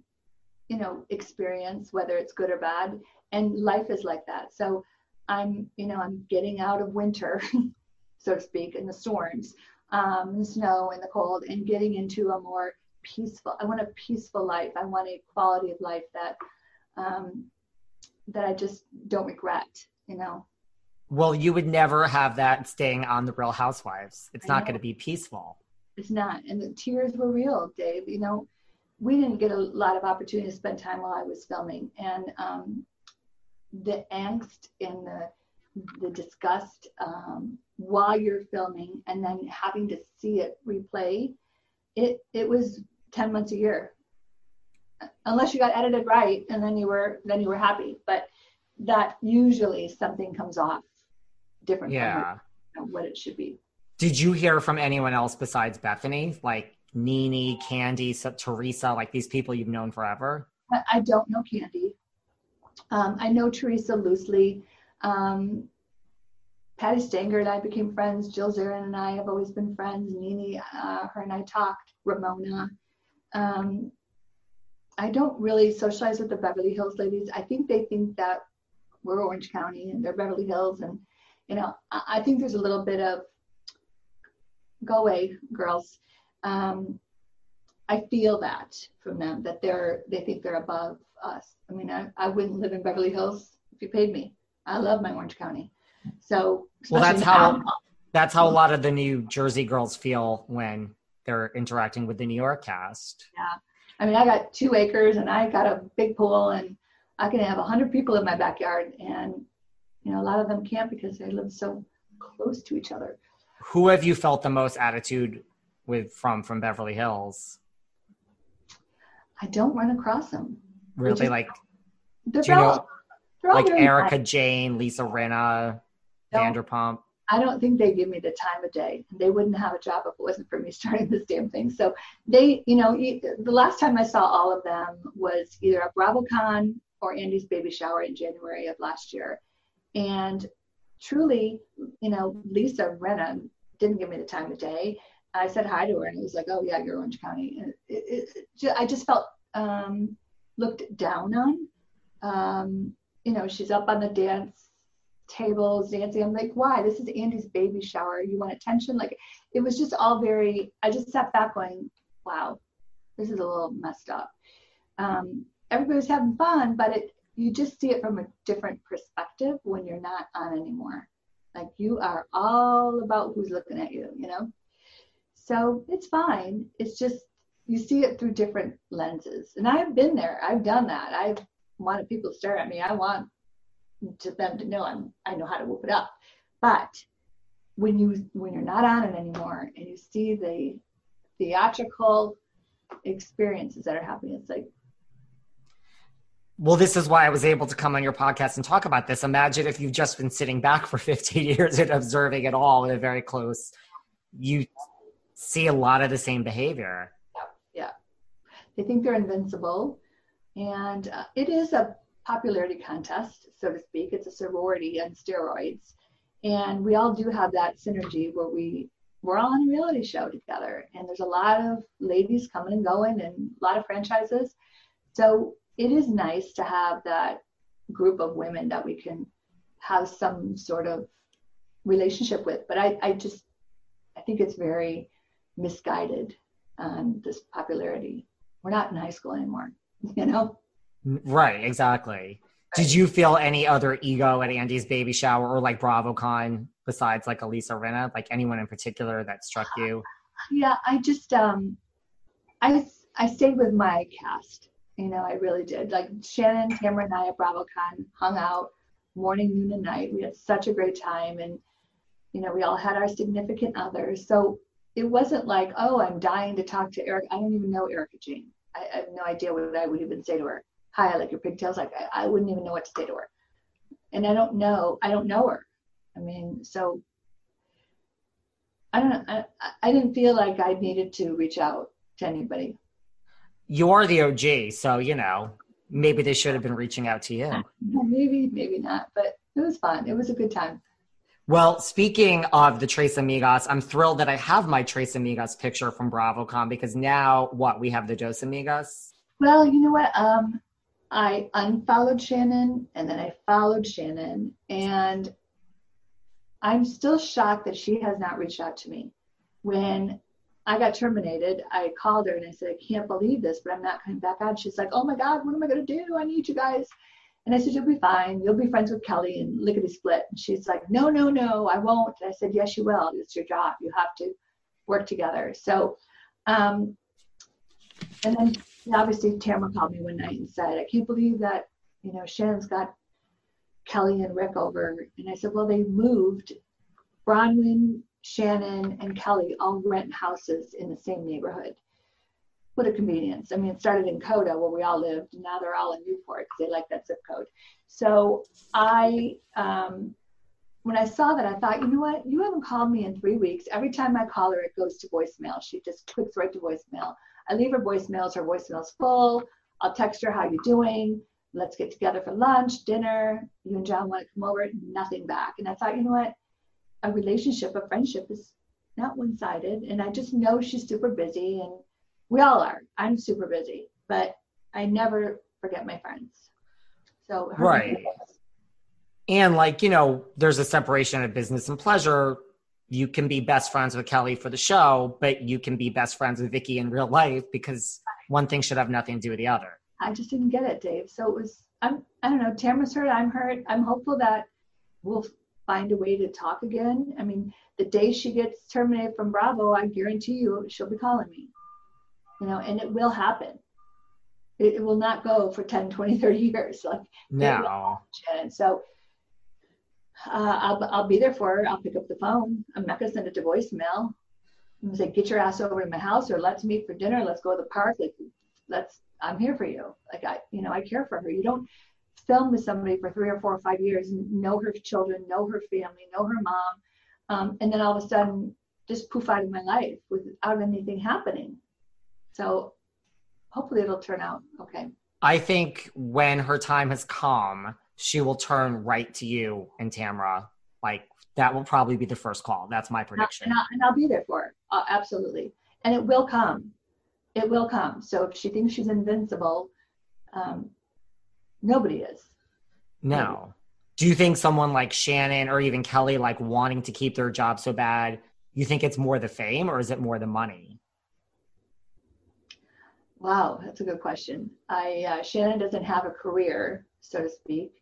you know experience whether it's good or bad and life is like that. So i'm you know i'm getting out of winter so to speak and the storms um, the snow and the cold and getting into a more peaceful i want a peaceful life. I want a quality of life that um, that i just don't regret you know? Well you would never have that staying on the real housewives. It's not going to be peaceful. It's not and the tears were real dave you know we didn't get a lot of opportunity to spend time while I was filming, and um, the angst and the the disgust um, while you're filming, and then having to see it replay, it it was ten months a year, unless you got edited right, and then you were then you were happy. But that usually something comes off different yeah. from what it should be. Did you hear from anyone else besides Bethenny? Like NeNe, Kandi, Teresa, like these people you've known forever? I don't know Kandi. Um, I know Teresa loosely. Um, Patti Stanger and I became friends. Jill Zarin and I have always been friends. NeNe, uh, her and I talked. Ramona. Um, I don't really socialize with the Beverly Hills ladies. I think they think that we're Orange County and they're Beverly Hills, and you know, I, I think there's a little bit of go away, girls um, I feel that from them that they're they think they're above us. I mean, I, I wouldn't live in Beverly Hills if you paid me. I love my Orange County. So well, that's how that's how a lot of the New Jersey girls feel when they're interacting with the New York cast. Yeah, I mean, I got two acres and I got a big pool and I can have a hundred people in my backyard, and you know, a lot of them can't because they live so close to each other. Who have you felt the most attitude with from from Beverly Hills? I don't run across them. Really, just, like do you know, like Erika Jayne, Lisa Rinna, no. Vanderpump? I don't think they give me the time of day. They wouldn't have a job if it wasn't for me starting this damn thing. So they, you know, the last time I saw all of them was either at BravoCon or Andy's baby shower in January of last year. And truly, you know, Lisa Rinna didn't give me the time of day. I said hi to her and it was like, oh yeah, you're Orange County. It, it, it, I just felt um, looked down on. Um, you know, she's up on the dance tables dancing. I'm like, why? This is Andy's baby shower. You want attention? Like, it was just all very. I just sat back going, wow, this is a little messed up. Um, everybody was having fun, but it you just see it from a different perspective when you're not on anymore. Like you are all about who's looking at you, you know? So it's fine. It's just you see it through different lenses. And I've been there. I've done that. I've wanted people to stare at me. I want to them to know I'm I know how to whoop it up. But when you when you're not on it anymore and you see the theatrical experiences that are happening, it's like well, this is why I was able to come on your podcast and talk about this. Imagine if you've just been sitting back for 15 years and observing it all in a very close, you see a lot of the same behavior. Yeah. yeah. They think they're invincible. And uh, it is a popularity contest, so to speak. It's a sorority on steroids. And we all do have that synergy where we we're all on a reality show together. And there's a lot of ladies coming and going and a lot of franchises. So it is nice to have that group of women that we can have some sort of relationship with. But I, I just, I think it's very misguided on this popularity. We're not in high school anymore, you know? Right, exactly. Did you feel any other ego at Andy's baby shower or like BravoCon besides like Elisa Rinna? Like anyone in particular that struck you? Yeah, I just um I I stayed with my cast. You know, I really did. Like Shannon, Tamra, and I at BravoCon hung out morning, noon, and night. We had such a great time, and you know, we all had our significant others. So it wasn't like, oh, I'm dying to talk to Eric. I don't even know Erika Jayne. I, I have no idea what I would even say to her. Hi, I like your pigtails. Like I, I wouldn't even know what to say to her, and I don't know. I don't know her. I mean, so I don't know. I, I didn't feel like I needed to reach out to anybody you're the OG, so you know maybe they should have been reaching out to you. maybe, maybe not, but it was fun. It was a good time. Well, speaking of the Tres Amigas, I'm thrilled that I have my Tres Amigas picture from BravoCon because now what we have the Dos Amigas. Well, you know what? Um, I unfollowed Shannon and then I followed Shannon, and I'm still shocked that she has not reached out to me. When I got terminated. I called her and I said, I can't believe this, but I'm not coming back on. She's like, Oh my God, what am I going to do? I need you guys. And I said, You'll be fine. You'll be friends with Kelly and lickety split. And she's like, No, no, no, I won't. And I said, Yes, you will. It's your job. You have to work together. So, um, and then obviously Tamra called me one night and said, I can't believe that, you know, Shannon's got Kelly and Rick over. And I said, Well, they moved. Braunwyn, Shannon and Kelly all rent houses in the same neighborhood. What a convenience. I mean, it started in Coto where we all lived, and now they're all in Newport they like that zip code. So I, um, when I saw that, I thought, you know what? You haven't called me in three weeks. Every time I call her, it goes to voicemail. She just clicks right to voicemail. I leave her voicemails. Her voicemail's full. I'll text her, how you doing? Let's get together for lunch, dinner. You and John want to come over? Nothing back. And I thought, you know what? a relationship, a friendship is not one sided. And I just know she's super busy, and we all are. I'm super busy, but I never forget my friends. So, right. And like, you know, there's a separation of business and pleasure. You can be best friends with Kelly for the show, but you can be best friends with Vicki in real life because one thing should have nothing to do with the other. I just didn't get it, Dave. So it was, I'm, I don't know, Tamra's hurt, I'm hurt. I'm hopeful that we'll find a way to talk again. I mean, the day she gets terminated from Bravo, I guarantee you she'll be calling me. You know, and it will happen. It, it will not go for 10, 20, 30 years. Like no. And so uh, I'll, I'll be there for her. I'll pick up the phone. I'm not going to send it to voicemail. I'm going to say, get your ass over to my house or let's meet for dinner. Let's go to the park. Like, let's, I'm here for you. Like, I, you know, I care for her. You don't, film with somebody for three or four or five years, know her children, know her family, know her mom. um, and then all of a sudden just poof out of my life without anything happening. So hopefully it'll turn out okay. I think when her time has come, she will turn right to you and Tamra. Like that will probably be the first call. That's my prediction. And I'll, and I'll be there for her. Uh, absolutely. And it will come. It will come. So if she thinks she's invincible, um, nobody is. No. Do you think someone like Shannon or even Kelly, like wanting to keep their job so bad, you think it's more the fame or is it more the money? Wow, that's a good question. I uh, Shannon doesn't have a career, so to speak.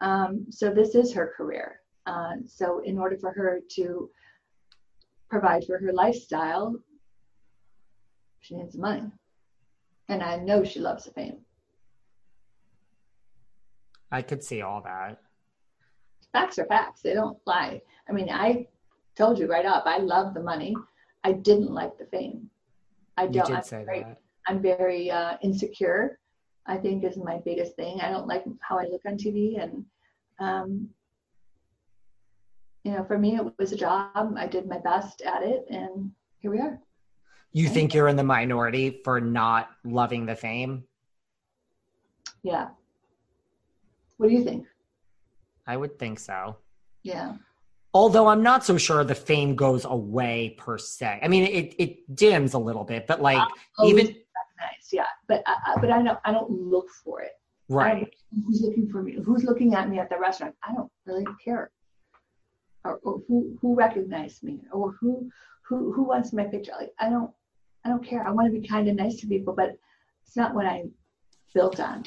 Um, so this is her career. Uh, so in order for her to provide for her lifestyle, she needs money. And I know she loves the fame. I could see all that. Facts are facts. They don't lie. I mean, I told you right up, I love the money. I didn't like the fame. I don't. You did I'm say very, that. I'm very uh, insecure. I think is my biggest thing. I don't like how I look on TV, and um, you know, for me, it was a job. I did my best at it, and here we are. You think you're in the minority for not loving the fame? Yeah. What do you think? I would think so. Yeah. Although I'm not so sure the fame goes away per se. I mean, it, it dims a little bit, but like Always even recognize, yeah. But I, I- but I don't I don't look for it. Right. who's looking for me? Who's looking at me at the restaurant? I don't really care. Or, or who who recognized me? Or who who who wants my picture? Like I don't I don't care. I want to be kind and nice to people, but it's not what I'm built on.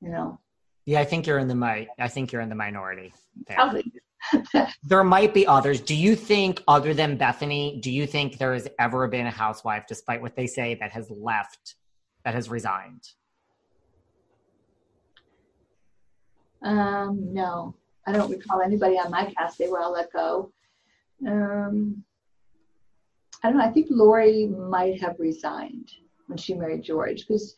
You know. Yeah, I think you're in the mi- I think you're in the minority there. Probably. There might be others. Do you think, other than Bethenny, do you think there has ever been a housewife, despite what they say, that has left, that has resigned? Um, no, I don't recall anybody on my cast. They were all let go. Um, I don't know. I think Lauri might have resigned when she married George because,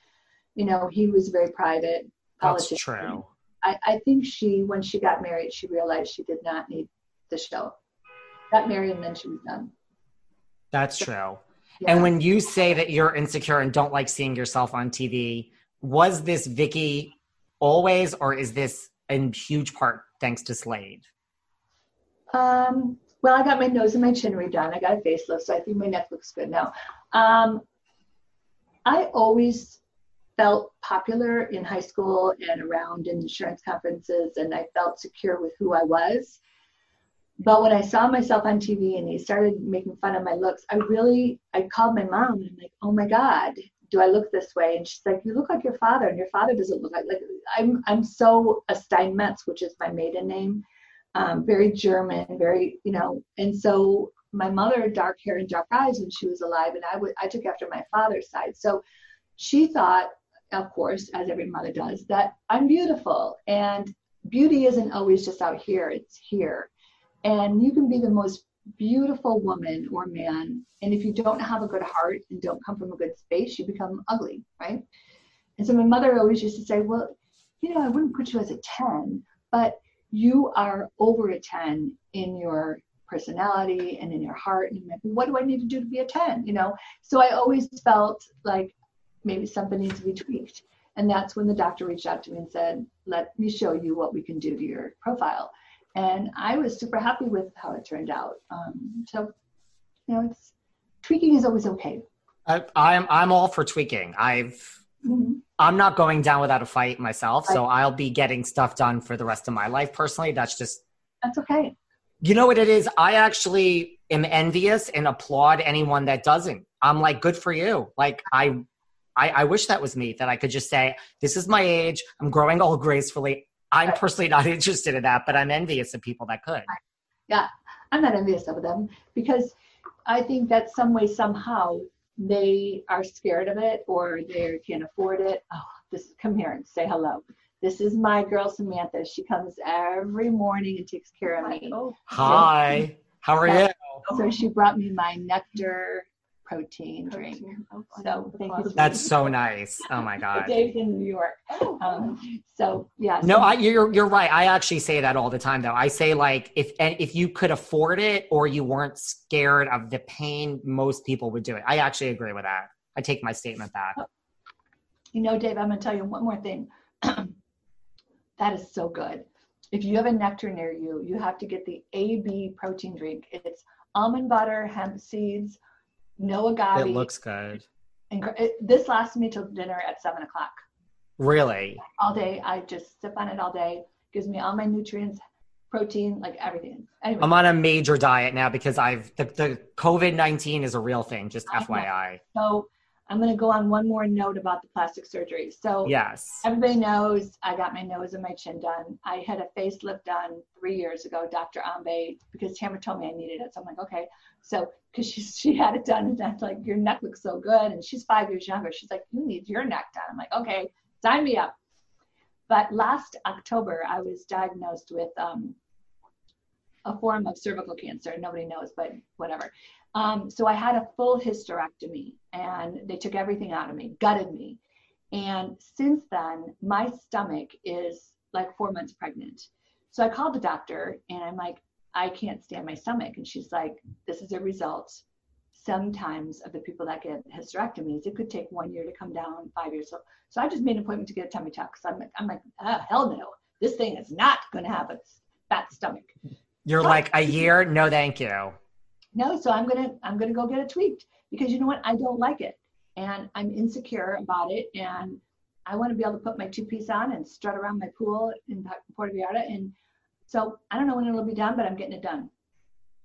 you know, he was very private. That's politician. true. I, I think she, when she got married, she realized she did not need the show. Got married and then she was done. That's true. Yeah. And when you say that you're insecure and don't like seeing yourself on TV, was this Vicki always, or is this in huge part thanks to Slade? Um, well, I got my nose and my chin redone. I got a facelift, so I think my neck looks good now. Um, I always felt popular in high school and around in insurance conferences, and I felt secure with who I was. But when I saw myself on TV and they started making fun of my looks, I really, I called my mom and I'm like, oh my God, do I look this way? And she's like, you look like your father, and your father doesn't look like, like I'm, I'm so a Steinmetz, which is my maiden name um, very German, very, you know, and so my mother dark hair and dark eyes when she was alive, and I would I took after my father's side. So she thought, of course, as every mother does, that I'm beautiful, and beauty isn't always just out here; it's here, and you can be the most beautiful woman or man, and if you don't have a good heart and don't come from a good space, you become ugly, right? And so my mother always used to say, well, you know, I wouldn't put you as a ten, but you are over a 10 in your personality and in your heart. And like, what do i need to do to be a 10 you know? So i always felt like maybe something needs to be tweaked. And that's when the doctor reached out to me and said let me show you what we can do to your profile and i was super happy with how it turned out um, so you know it's tweaking is always okay I, I'm I'm all for tweaking. I've Mhm. I'm not going down without a fight myself, so I'll be getting stuff done for the rest of my life. Personally, that's just that's okay you know what it is. I actually am envious and applaud anyone that doesn't. I'm like, good for you. Like I, I, I wish that was me that I could just say, this is my age. I'm growing old gracefully. I'm personally not interested in that, but I'm envious of people that could. yeah i'm not envious of them because i think that some way somehow they are scared of it or they can't afford it. Oh this come here and say hello. This is my girl samantha. She comes every morning and takes care of me. Hi, oh. how are you? so she brought me my Nekter protein drink. Oh, So thank you. That's so nice. Oh my god. Dave's in New York. Um, so yeah. No, so- I, you're you're right. I actually say that all the time, though. I say like if and if you could afford it or you weren't scared of the pain, most people would do it. I actually agree with that. I take my statement back. You know, Dave, I'm going to tell you one more thing. that is so good. If you have a Nekter near you, you have to get the AB protein drink. It's almond butter, hemp seeds, no agave. It looks good. and it, this lasts me till dinner at seven o'clock Really, all day. I just sip on it all day. Gives me all my nutrients, protein, like everything. Anyway, I'm on a major diet now because I've the, the COVID nineteen is a real thing. Just. FYI. so I'm going to go on one more note about the plastic surgery. So Yes. Everybody knows I got my nose and my chin done. I had a facelift done three years ago, Dr. Ambe, because Tamra told me I needed it. So I'm like, okay. So, because she, she had it done, and that's like, your neck looks so good. And she's five years younger. She's like, you need your neck done. I'm like, okay, sign me up. But last October, I was diagnosed with um, a form of cervical cancer. Nobody knows, but whatever. Um, so I had a full hysterectomy, and they took everything out of me, gutted me. And since then, my stomach is like four months pregnant. So I called the doctor and I'm like, I can't stand my stomach. And she's like, this is a result sometimes of the people that get hysterectomies. It could take one year to come down, five years. So, so I just made an appointment to get a tummy tuck. So I'm like, I'm like, oh, hell no. This thing is not going to have a fat stomach. You're like a year. No, thank you. No, so I'm gonna I'm gonna go get it tweaked because you know what? I don't like it, and I'm insecure about it, and I want to be able to put my two piece on and strut around my pool in Puerto Vallarta, and so I don't know when it'll be done, but I'm getting it done.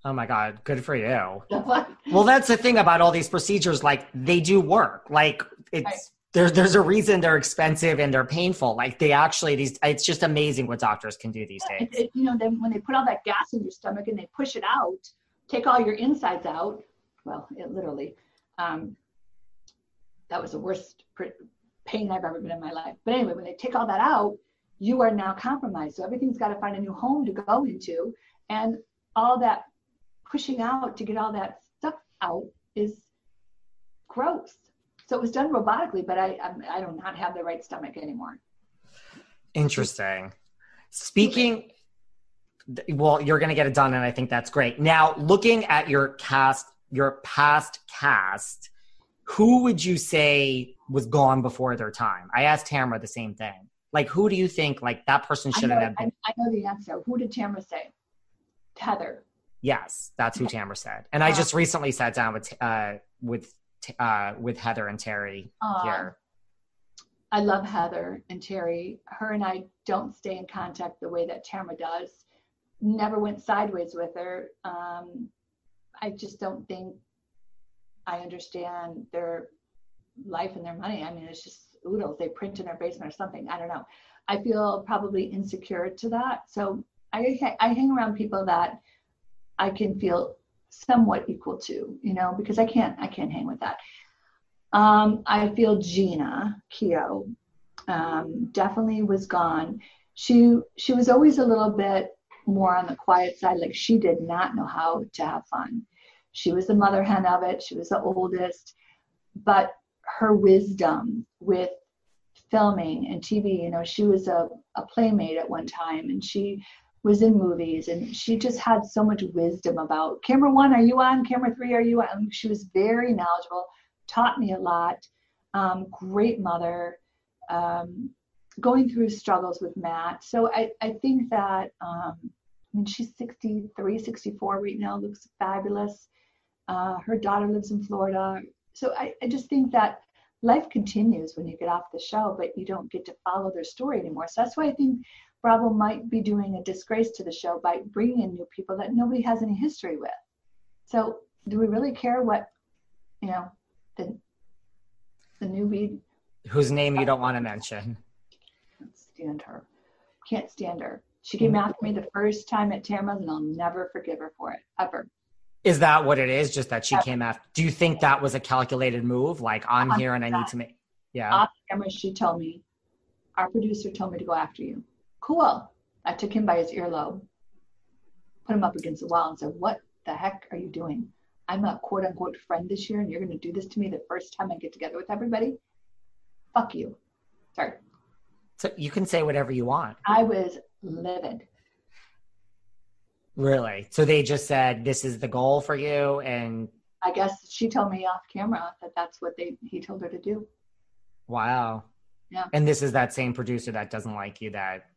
Oh my god, good for you. Well, that's the thing about all these procedures. Like they do work. Like it's Right. there's there's a reason they're expensive and they're painful. Like they actually these. It's just amazing what doctors can do these it, days. it- you know, then when they put all that gas in your stomach and they push it out, take all your insides out. Well, it literally. Um, that was the worst pain I've ever been in my life. But anyway, when they take all that out, you are now compromised. So everything's got to find a new home to go into, and all that pushing out to get all that stuff out is gross. So it was done robotically, but I I'm, I do not have the right stomach anymore. Interesting. Speaking, well, you're going to get it done, and I think that's great. Now, looking at your cast, your past cast, who would you say was gone before their time? I asked Tamra the same thing. Like, who do you think like that person shouldn't know, have I, been? I know the answer. Who did Tamra say? Heather. Yes, that's who Tamra said. And I Uh, just recently sat down with uh, with uh, with Heather and Terry Uh, here. I love Heather and Terry. Her and I don't stay in contact the way that Tamra does. Never went sideways with her. Um, I just don't think I understand their life and their money. I mean, it's just oodles. They print in their basement or something. I don't know. I feel probably insecure to that. So I, I hang around people that I can feel somewhat equal to, you know, because I can't I can't hang with that. Um, I feel Jeana Keough um, definitely was gone. She she was always a little bit more on the quiet side. Like she did not know how to have fun. She was the mother hen of it. She was the oldest, but her wisdom with filming and TV. You know, she was a, a playmate at one time, and she was in movies, and she just had so much wisdom about camera one. Are you on? Camera three? Are you on? She was very knowledgeable taught me a lot. Um, great mother, um, going through struggles with Matt. So I, I think that, um, I mean, she's 63, 64 right now, looks fabulous. Uh, her daughter lives in Florida. So I, I just think that life continues when you get off the show, but you don't get to follow their story anymore. So that's why I think Bravo might be doing a disgrace to the show by bringing in new people that nobody has any history with. So do we really care what, you know, the the newbie Whose name you don't want to mention? can't stand her. Can't stand her. She came mm-hmm. after me the first time at Tamra's, and I'll never forgive her for it ever. Is that what it is? Just that she came after. Do you think that was a calculated move? Like I'm here and I need to make. Yeah. Off camera, she told me, our producer told me to go after you. Cool. I took him by his earlobe, put him up against the wall, and said, "What the heck are you doing?" I'm a quote unquote friend this year and you're going to do this to me the first time I get together with everybody. Fuck you. Sorry. So you can say whatever you want. I was livid. Really? So they just said this is the goal for you and I guess she told me off camera that that's what they he told her to do. wow. Yeah. And this is that same producer that doesn't like you that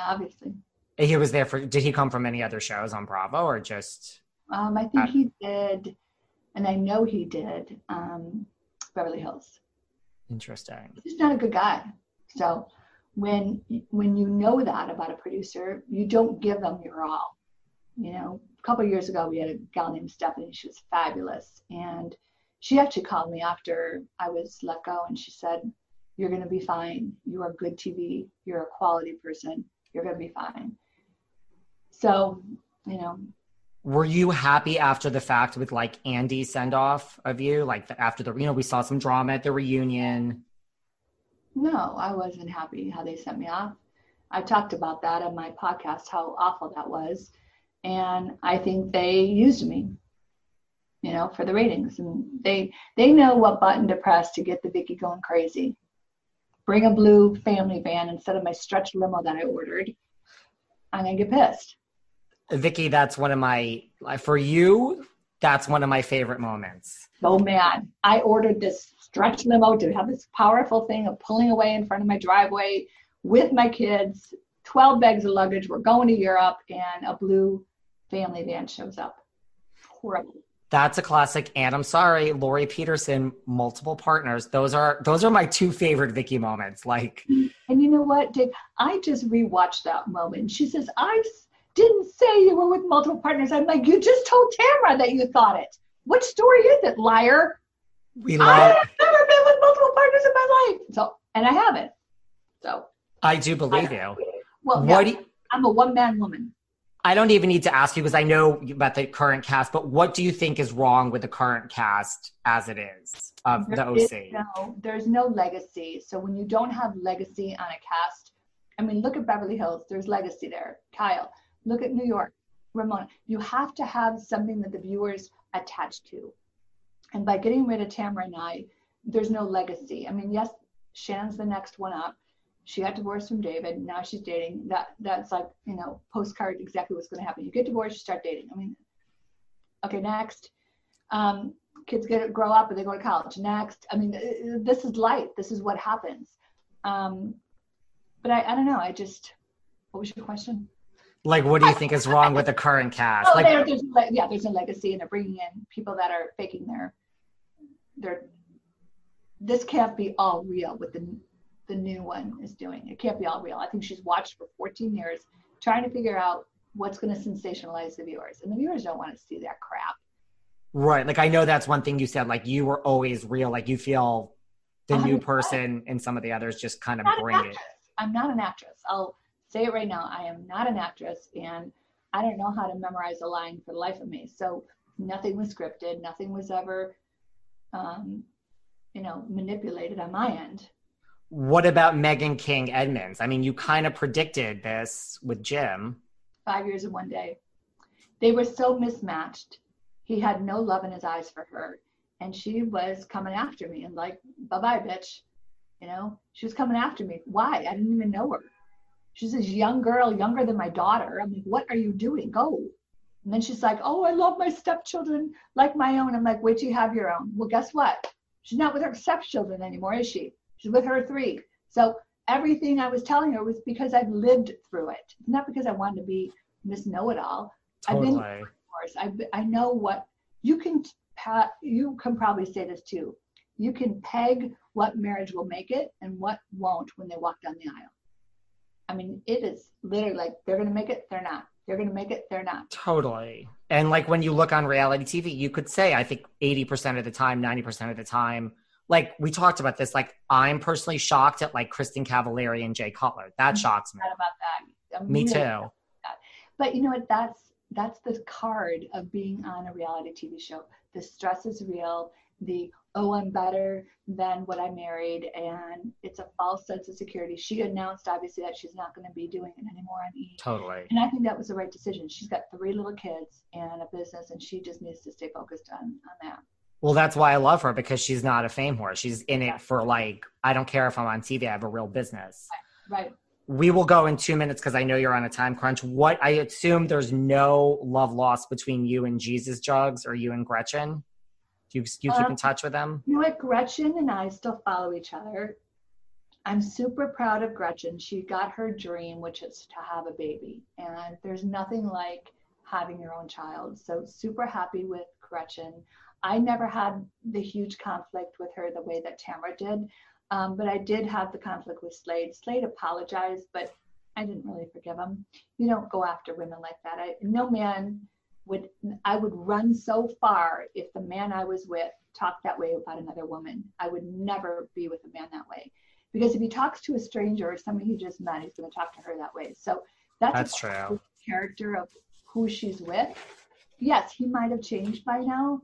Obviously. he was there for did he come from any other shows on Bravo or just Um, I think Uh, he did, and I know he did um, Beverly Hills. interesting? He's not a good guy. So when when you know that about a producer, you don't give them your all. You know, a couple years ago, we had a gal named Stephanie. She was fabulous, and she actually called me after I was let go, and she said, "You're going to be fine. You are good TV. You're a quality person. You're going to be fine." So, you know, Were you happy after the fact with like Andy's send off of you? Like after the you know we saw some drama at the reunion. No, I wasn't happy how they sent me off. I talked about that on my podcast, how awful that was. And I think they used me, you know, for the ratings. And they they know what button to press to get the Vicki going crazy. Bring a blue family van instead of my stretch limo that I ordered. I'm gonna get pissed. Vicki, that's one of my for you. That's one of my favorite moments. Oh man. I ordered this stretch limo to have this powerful thing of pulling away in front of my driveway with my kids, 12 bags of luggage. We're going to Europe, and a blue family van shows up. Horrible. That's a classic. And I'm sorry, Lauri Peterson, multiple partners. Those are those are my two favorite Vicki moments. Like And you know what, Dave? I just rewatched that moment. She says, "I didn't say you were with multiple partners. I'm like, you just told Tamra that you thought it. What story is it, liar? We I've never been with multiple partners in my life. So, and I haven't. So, I do believe you. well, What yeah, do you, I'm a one man woman. I don't even need to ask you because I know about the current cast, but what do you think is wrong with the current cast as it is of the There is OC? no, there's no legacy. So when you don't have legacy on a cast, I mean, look at Beverly Hills. There's legacy there. Kyle, look at New York. Ramona. You have to have something that the viewers attach to. And by getting rid of Tamra and I, there's no legacy. I mean, yes, Shannon's the next one up. She got divorced from David. Now she's dating. That that's like you know postcard exactly what's going to happen. You get divorced, you start dating. I mean, okay, next. Um, kids get grow up and they go to college. Next, I mean, uh, this is life. This is what happens. Um, but I, I don't know. I just, what was your question? Like, what do you think is wrong with the current cast? Oh, Like, there, there's yeah, there's a legacy, and they're bringing in people that are faking their, their. This can't be all real. What the the new one is doing, it can't be all real. I think she's watched for 14 years, trying to figure out what's going to sensationalize the viewers, and the viewers don't want to see that crap. right. Like, I know that's one thing you said. Like, you were always real. Like, you feel the new 100%. person and some of the others just kind of bring it. I'm not an actress. I'll say it right now. I am not an actress, and I don't know how to memorize a line for the life of me. So nothing was scripted. Nothing was ever, um, you know, manipulated on my end. What about Meghan King Edmonds? I mean, you kind of predicted this with Jim. Five years in one day. They were so mismatched. He had no love in his eyes for her, and she was coming after me and like, bye bye, bitch. You know, she was coming after me. Why? I didn't even know her. She's this young girl, younger than my daughter. I'm like, what are you doing? Go. And then she's like, oh, I love my stepchildren like my own. I'm like, wait till you have your own. Well, guess what? She's not with her stepchildren anymore, is she? She's with her three. So everything I was telling her was because I've lived through it, not because I wanted to be Miss Know It All. I've been Totally. course. I I know what you can you can probably say this too. You can peg what marriage will make it and what won't when they walk down the aisle. I mean, it is literally like they're going to make it, they're not. They're going to make it, they're not. Totally. And like when you look on reality TV, you could say, I think 80% of the time, 90% of the time, like we talked about this, like I'm personally shocked at like Kristin Cavallari and Jay Cutler. That mm-hmm. shocks me. About that. I'm Me really too. But you know what? That's that's the card of being on a reality TV show. The stress is real. The oh, I'm better than what I married. And it's a false sense of security. She announced, obviously, that she's not going to be doing it anymore on E. Totally. And I think that was the right decision. She's got three little kids and a business, and she just needs to stay focused on, on that. Well, that's why I love her because she's not a fame whore. She's in it for like, I don't care if I'm on TV, I have a real business. Right. We will go in two minutes because I know you're on a time crunch. What I assume there's no love lost between you and Jesus Jugs or you and Gretchen. Do you, do you keep Um, in touch with them? You know what? Gretchen and I still follow each other. I'm super proud of Gretchen. She got her dream, which is to have a baby. And there's nothing like having your own child. So, super happy with Gretchen. I never had the huge conflict with her the way that Tamra did. Um, but I did have the conflict with Slade. Slade apologized, but I didn't really forgive him. You don't go after women like that. I, no man would, I would run so far if the man I was with talked that way about another woman. I would never be with a man that way. Because if he talks to a stranger or somebody he just met, he's going to talk to her that way. So that's, That's true. character of who she's with. Yes, he might have changed by now,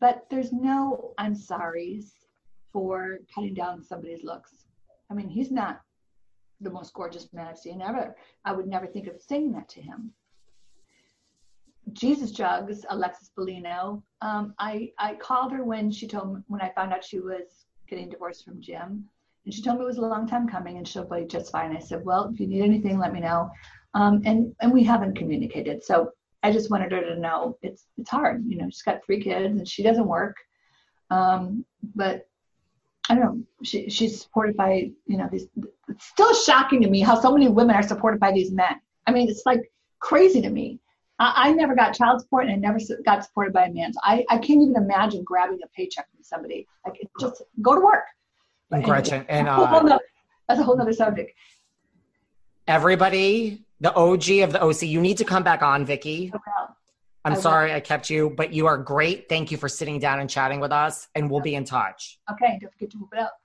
but there's no I'm sorry's for cutting down somebody's looks. I mean, he's not the most gorgeous man I've seen ever. I would never think of saying that to him. Jesus Jugs, Alexis Bellino. Um, I I called her when she told me when I found out she was getting divorced from Jim, and she told me it was a long time coming and she'll be just fine. I said, well, if you need anything, let me know. Um, and and we haven't communicated, so I just wanted her to know it's it's hard. You know, she's got three kids and she doesn't work, um, but I don't know. She she's supported by you know these. It's still shocking to me how so many women are supported by these men. I mean, it's like crazy to me. I, I never got child support and I never got supported by a man. So I, I can't even imagine grabbing a paycheck from somebody. Like just go to work. And But Gretchen and that's a whole uh, nother- that's a whole nother subject. everybody, the OG of the OC, you need to come back on, Vicki. I'm I will. sorry I kept you, but you are great. Thank you for sitting down and chatting with us, and we'll be in touch. Okay, don't forget to whoop it up.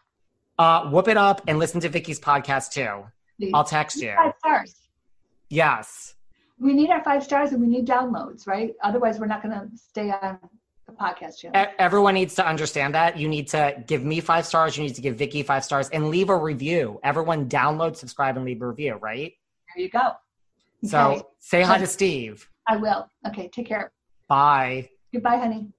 Uh, whoop it up and listen to Vicki's podcast too. please. I'll text you. Five stars. Yes. We need our five stars and we need downloads, right? Otherwise, we're not going to stay on the podcast channel. Everyone needs to understand that. You need to give me five stars. You need to give Vicki five stars and leave a review. Everyone download, subscribe, and leave a review, right? There you go. So Okay, say hi to Steve. I will. Okay, take care. Bye. Goodbye, honey.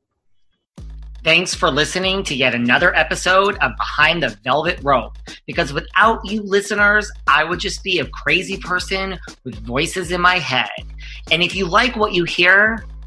Thanks for listening to yet another episode of Behind the Velvet Rope. Because without you listeners, I would just be a crazy person with voices in my head. And if you like what you hear,